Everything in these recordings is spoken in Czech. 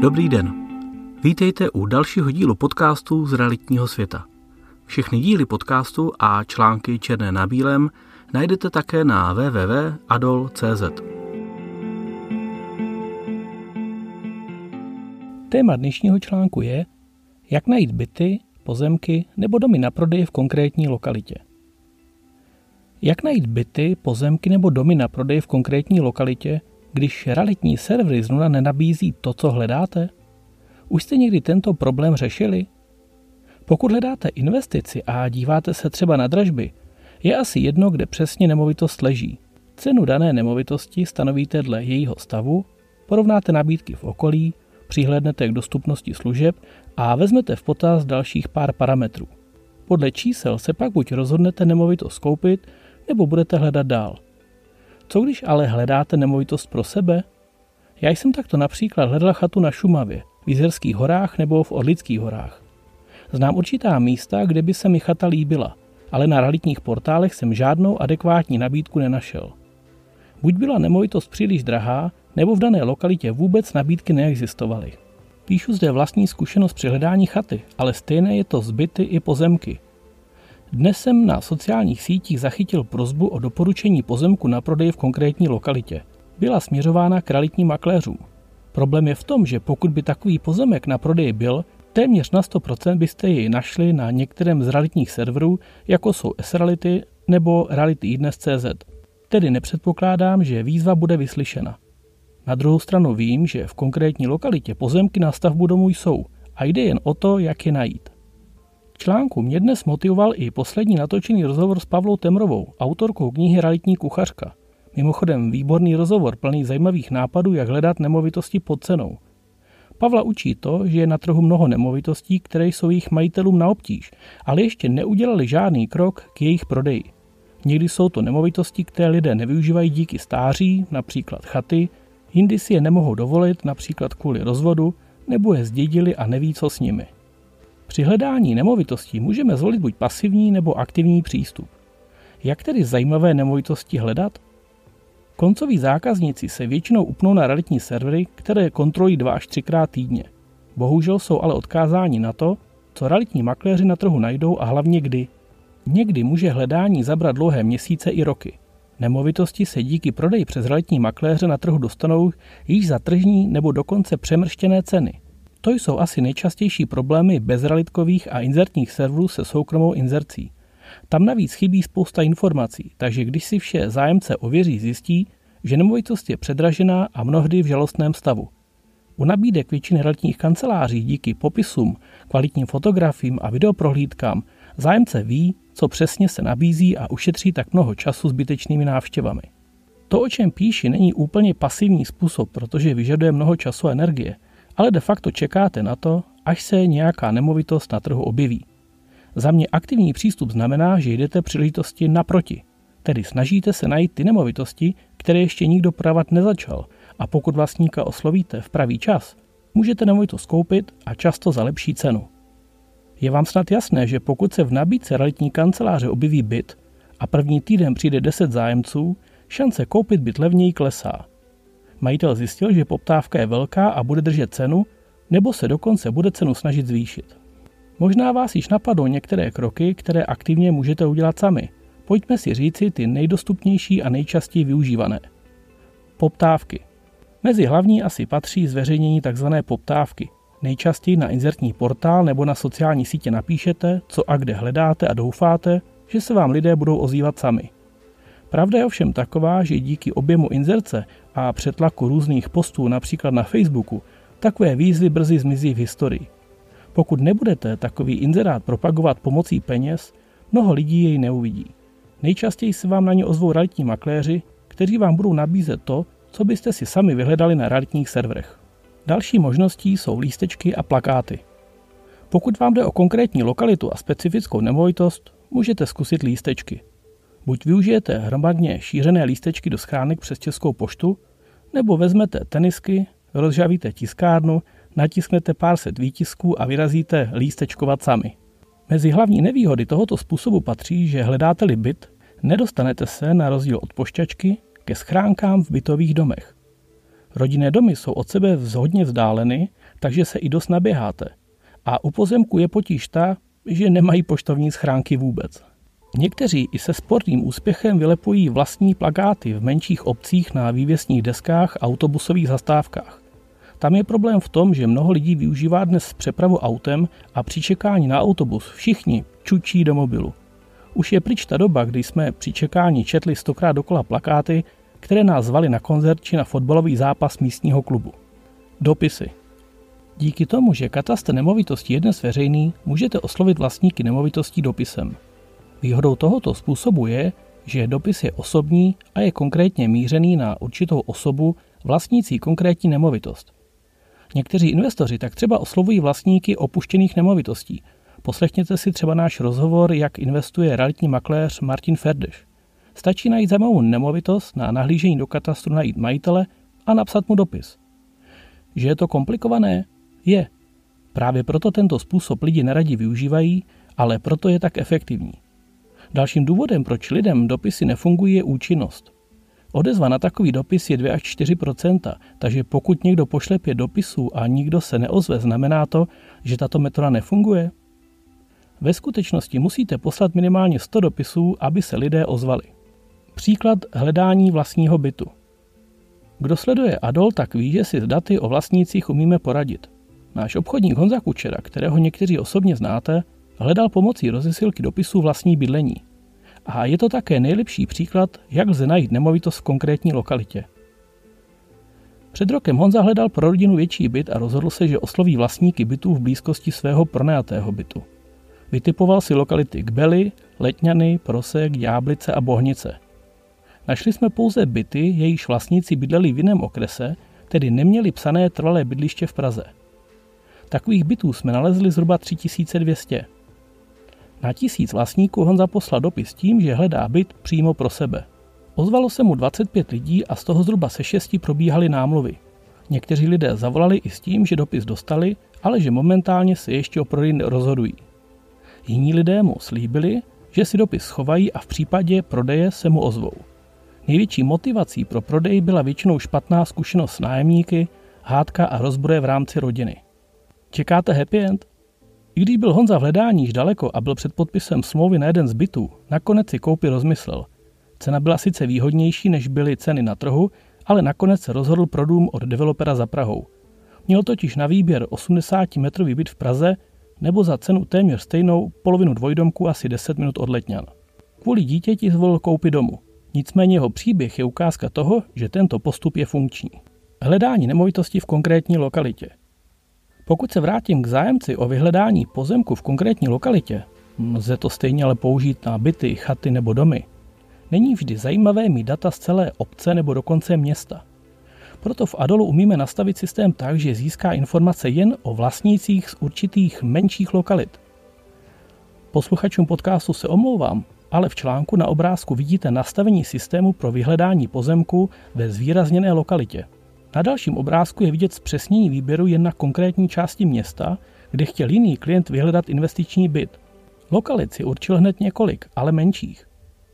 Dobrý den. Vítejte u dalšího dílu podcastu z realitního světa. Všechny díly podcastu a články černé na bílém najdete také na www.adol.cz. Téma dnešního článku je, jak najít byty, pozemky nebo domy na prodej v konkrétní lokalitě. Jak najít byty, pozemky nebo domy na prodej v konkrétní lokalitě, když realitní servery znova nenabízí to, co hledáte? Už jste někdy tento problém řešili? Pokud hledáte investici a díváte se třeba na dražby, je asi jedno, kde přesně nemovitost leží. Cenu dané nemovitosti stanovíte dle jejího stavu, porovnáte nabídky v okolí, přihlédnete k dostupnosti služeb a vezmete v potaz dalších pár parametrů. Podle čísel se pak buď rozhodnete nemovitost koupit, nebo budete hledat dál. Co když ale hledáte nemovitost pro sebe? Já jsem takto například hledal chatu na Šumavě, v Jizerských horách nebo v Orlických horách. Znám určitá místa, kde by se mi chata líbila, ale na realitních portálech jsem žádnou adekvátní nabídku nenašel. Buď byla nemovitost příliš drahá, nebo v dané lokalitě vůbec nabídky neexistovaly. Píšu zde vlastní zkušenost při hledání chaty, ale stejné je to zbyty i pozemky. Dnes jsem na sociálních sítích zachytil prozbu o doporučení pozemku na prodej v konkrétní lokalitě. Byla směřována k realitním makléřům. Problém je v tom, že pokud by takový pozemek na prodej byl, téměř na 100% byste jej našli na některém z realitních serverů, jako jsou S-Reality nebo Reality CZ. Tedy nepředpokládám, že výzva bude vyslyšena. Na druhou stranu vím, že v konkrétní lokalitě pozemky na stavbu domů jsou a jde jen o to, jak je najít. Článku mě dnes motivoval i poslední natočený rozhovor s Pavlou Temrovou, autorkou knihy Realitní kuchařka. Mimochodem výborný rozhovor plný zajímavých nápadů, jak hledat nemovitosti pod cenou. Pavla učí to, že je na trhu mnoho nemovitostí, které jsou jejich majitelům na obtíž, ale ještě neudělali žádný krok k jejich prodeji. Někdy jsou to nemovitosti, které lidé nevyužívají díky stáří, například chaty, jindy si je nemohou dovolit, například kvůli rozvodu, nebo je zdědili a neví, co s nimi. Při hledání nemovitostí můžeme zvolit buď pasivní nebo aktivní přístup. Jak tedy zajímavé nemovitosti hledat? Koncoví zákazníci se většinou upnou na realitní servery, které kontrolují dva až třikrát týdně. Bohužel jsou ale odkázáni na to, co realitní makléři na trhu najdou a hlavně kdy. Někdy může hledání zabrat dlouhé měsíce i roky. Nemovitosti se díky prodeji přes realitní makléře na trhu dostanou již za tržní nebo dokonce přemrštěné ceny – to jsou asi nejčastější problémy bezrealitkových a inzertních serverů se soukromou inzercí. Tam navíc chybí spousta informací, takže když si vše zájemce ověří, zjistí, že nemovitost je předražená a mnohdy v žalostném stavu. U nabídek většiny realitních kanceláří díky popisům, kvalitním fotografiím a videoprohlídkám zájemce ví, co přesně se nabízí a ušetří tak mnoho času zbytečnými návštěvami. To, o čem píši, není úplně pasivní způsob, protože vyžaduje mnoho času a energie – ale de facto čekáte na to, až se nějaká nemovitost na trhu objeví. Za mě aktivní přístup znamená, že jdete příležitosti naproti, tedy snažíte se najít ty nemovitosti, které ještě nikdo prodávat nezačal a pokud vlastníka oslovíte v pravý čas, můžete nemovitost koupit a často za lepší cenu. Je vám snad jasné, že pokud se v nabídce realitní kanceláře objeví byt a první týden přijde 10 zájemců, šance koupit byt levněji klesá – Majitel zjistil, že poptávka je velká a bude držet cenu, nebo se dokonce bude cenu snažit zvýšit. Možná vás již napadou některé kroky, které aktivně můžete udělat sami. Pojďme si říci ty nejdostupnější a nejčastěji využívané. Poptávky. Mezi hlavní asi patří zveřejnění tzv. poptávky. Nejčastěji na inzertní portál nebo na sociální sítě napíšete, co a kde hledáte a doufáte, že se vám lidé budou ozývat sami. Pravda je ovšem taková, že díky objemu inzerce a přetlaku různých postů například na Facebooku, takové výzvy brzy zmizí v historii. Pokud nebudete takový inzerát propagovat pomocí peněz, mnoho lidí jej neuvidí. Nejčastěji se vám na ně ozvou realitní makléři, kteří vám budou nabízet to, co byste si sami vyhledali na realitních serverech. Další možností jsou lístečky a plakáty. Pokud vám jde o konkrétní lokalitu a specifickou nemovitost, můžete zkusit lístečky. Buď využijete hromadně šířené lístečky do schránek přes Českou poštu, nebo vezmete tenisky, rozžavíte tiskárnu, natisknete pár set výtisků a vyrazíte lístečkovat sami. Mezi hlavní nevýhody tohoto způsobu patří, že hledáte-li byt, nedostanete se na rozdíl od pošťačky ke schránkám v bytových domech. Rodinné domy jsou od sebe hodně vzdáleny, takže se i dost naběháte. A u pozemku je potíž ta, že nemají poštovní schránky vůbec. Někteří i se sportním úspěchem vylepují vlastní plagáty v menších obcích na vývěsních deskách a autobusových zastávkách. Tam je problém v tom, že mnoho lidí využívá dnes přepravu autem a při čekání na autobus všichni čučí do mobilu. Už je pryč ta doba, kdy jsme při čekání četli stokrát dokola plakáty, které nás zvali na koncert či na fotbalový zápas místního klubu. Dopisy. Díky tomu, že katastr nemovitostí je dnes veřejný, můžete oslovit vlastníky nemovitostí dopisem. Výhodou tohoto způsobu je, že dopis je osobní a je konkrétně mířený na určitou osobu vlastnící konkrétní nemovitost. Někteří investoři tak třeba oslovují vlastníky opuštěných nemovitostí. Poslechněte si třeba náš rozhovor, jak investuje realitní makléř Martin Ferdeš. Stačí najít zajímavou nemovitost, na nahlížení do katastru najít majitele a napsat mu dopis. Že je to komplikované? Je. Právě proto tento způsob lidi neradi využívají, ale proto je tak efektivní. Dalším důvodem, proč lidem dopisy nefungují, je účinnost. Odezva na takový dopis je 2 až 4 takže pokud někdo pošle pět dopisů a nikdo se neozve, znamená to, že tato metoda nefunguje? Ve skutečnosti musíte poslat minimálně 100 dopisů, aby se lidé ozvali. Příklad hledání vlastního bytu. Kdo sleduje Adol, tak ví, že si s daty o vlastnících umíme poradit. Náš obchodník Honza Kučera, kterého někteří osobně znáte, hledal pomocí rozesilky dopisů vlastní bydlení. A je to také nejlepší příklad, jak lze najít nemovitost v konkrétní lokalitě. Před rokem Honza hledal pro rodinu větší byt a rozhodl se, že osloví vlastníky bytů v blízkosti svého pronajatého bytu. Vytipoval si lokality Kbely, Letňany, Prosek, Jáblice a Bohnice. Našli jsme pouze byty, jejichž vlastníci bydleli v jiném okrese, tedy neměli psané trvalé bydliště v Praze. Takových bytů jsme nalezli zhruba 3200. Na tisíc vlastníků Honza poslal dopis tím, že hledá byt přímo pro sebe. Ozvalo se mu 25 lidí a z toho zhruba se šesti probíhaly námluvy. Někteří lidé zavolali i s tím, že dopis dostali, ale že momentálně se ještě o prodej rozhodují. Jiní lidé mu slíbili, že si dopis schovají a v případě prodeje se mu ozvou. Největší motivací pro prodej byla většinou špatná zkušenost s nájemníky, hádka a rozbroje v rámci rodiny. Čekáte happy end? I když byl Honza v hledání již daleko a byl před podpisem smlouvy na jeden z bytů, nakonec si koupy rozmyslel. Cena byla sice výhodnější, než byly ceny na trhu, ale nakonec se rozhodl pro dům od developera za Prahou. Měl totiž na výběr 80 metrový byt v Praze nebo za cenu téměř stejnou polovinu dvojdomku asi 10 minut od Letňan. Kvůli dítěti zvolil koupit domu. Nicméně jeho příběh je ukázka toho, že tento postup je funkční. Hledání nemovitosti v konkrétní lokalitě. Pokud se vrátím k zájemci o vyhledání pozemku v konkrétní lokalitě, lze to stejně ale použít na byty, chaty nebo domy, není vždy zajímavé mít data z celé obce nebo dokonce města. Proto v Adolu umíme nastavit systém tak, že získá informace jen o vlastnících z určitých menších lokalit. Posluchačům podcastu se omlouvám, ale v článku na obrázku vidíte nastavení systému pro vyhledání pozemku ve zvýrazněné lokalitě. Na dalším obrázku je vidět zpřesnění výběru jen na konkrétní části města, kde chtěl jiný klient vyhledat investiční byt. Lokalit si určil hned několik, ale menších.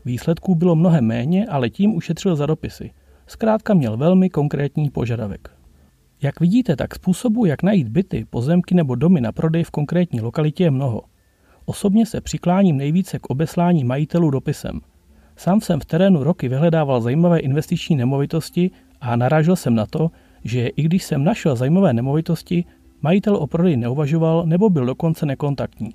Výsledků bylo mnohem méně, ale tím ušetřil za dopisy. Zkrátka měl velmi konkrétní požadavek. Jak vidíte, tak způsobů, jak najít byty, pozemky nebo domy na prodej v konkrétní lokalitě je mnoho. Osobně se přikláním nejvíce k obeslání majitelů dopisem. Sám jsem v terénu roky vyhledával zajímavé investiční nemovitosti a narážel jsem na to, že i když jsem našel zajímavé nemovitosti, majitel o prodeji neuvažoval nebo byl dokonce nekontaktní.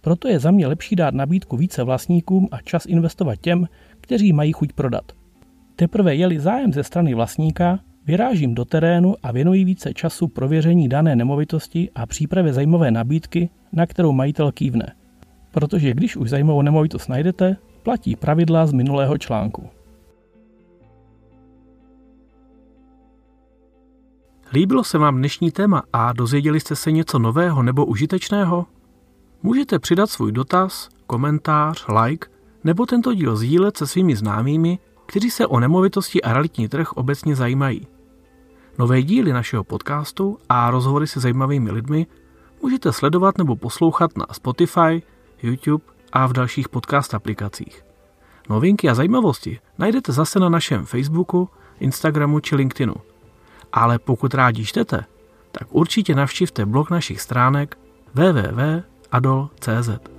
Proto je za mě lepší dát nabídku více vlastníkům a čas investovat těm, kteří mají chuť prodat. Teprve jeli zájem ze strany vlastníka, vyrážím do terénu a věnuji více času prověření dané nemovitosti a přípravě zajímavé nabídky, na kterou majitel kývne. Protože když už zajímavou nemovitost najdete, platí pravidla z minulého článku. Líbilo se vám dnešní téma a dozvěděli jste se něco nového nebo užitečného? Můžete přidat svůj dotaz, komentář, like nebo tento díl sdílet se svými známými, kteří se o nemovitosti a realitní trh obecně zajímají. Nové díly našeho podcastu a rozhovory se zajímavými lidmi můžete sledovat nebo poslouchat na Spotify, YouTube a v dalších podcast aplikacích. Novinky a zajímavosti najdete zase na našem Facebooku, Instagramu či LinkedInu. Ale pokud rádi čtete, tak určitě navštivte blog našich stránek www.adol.cz.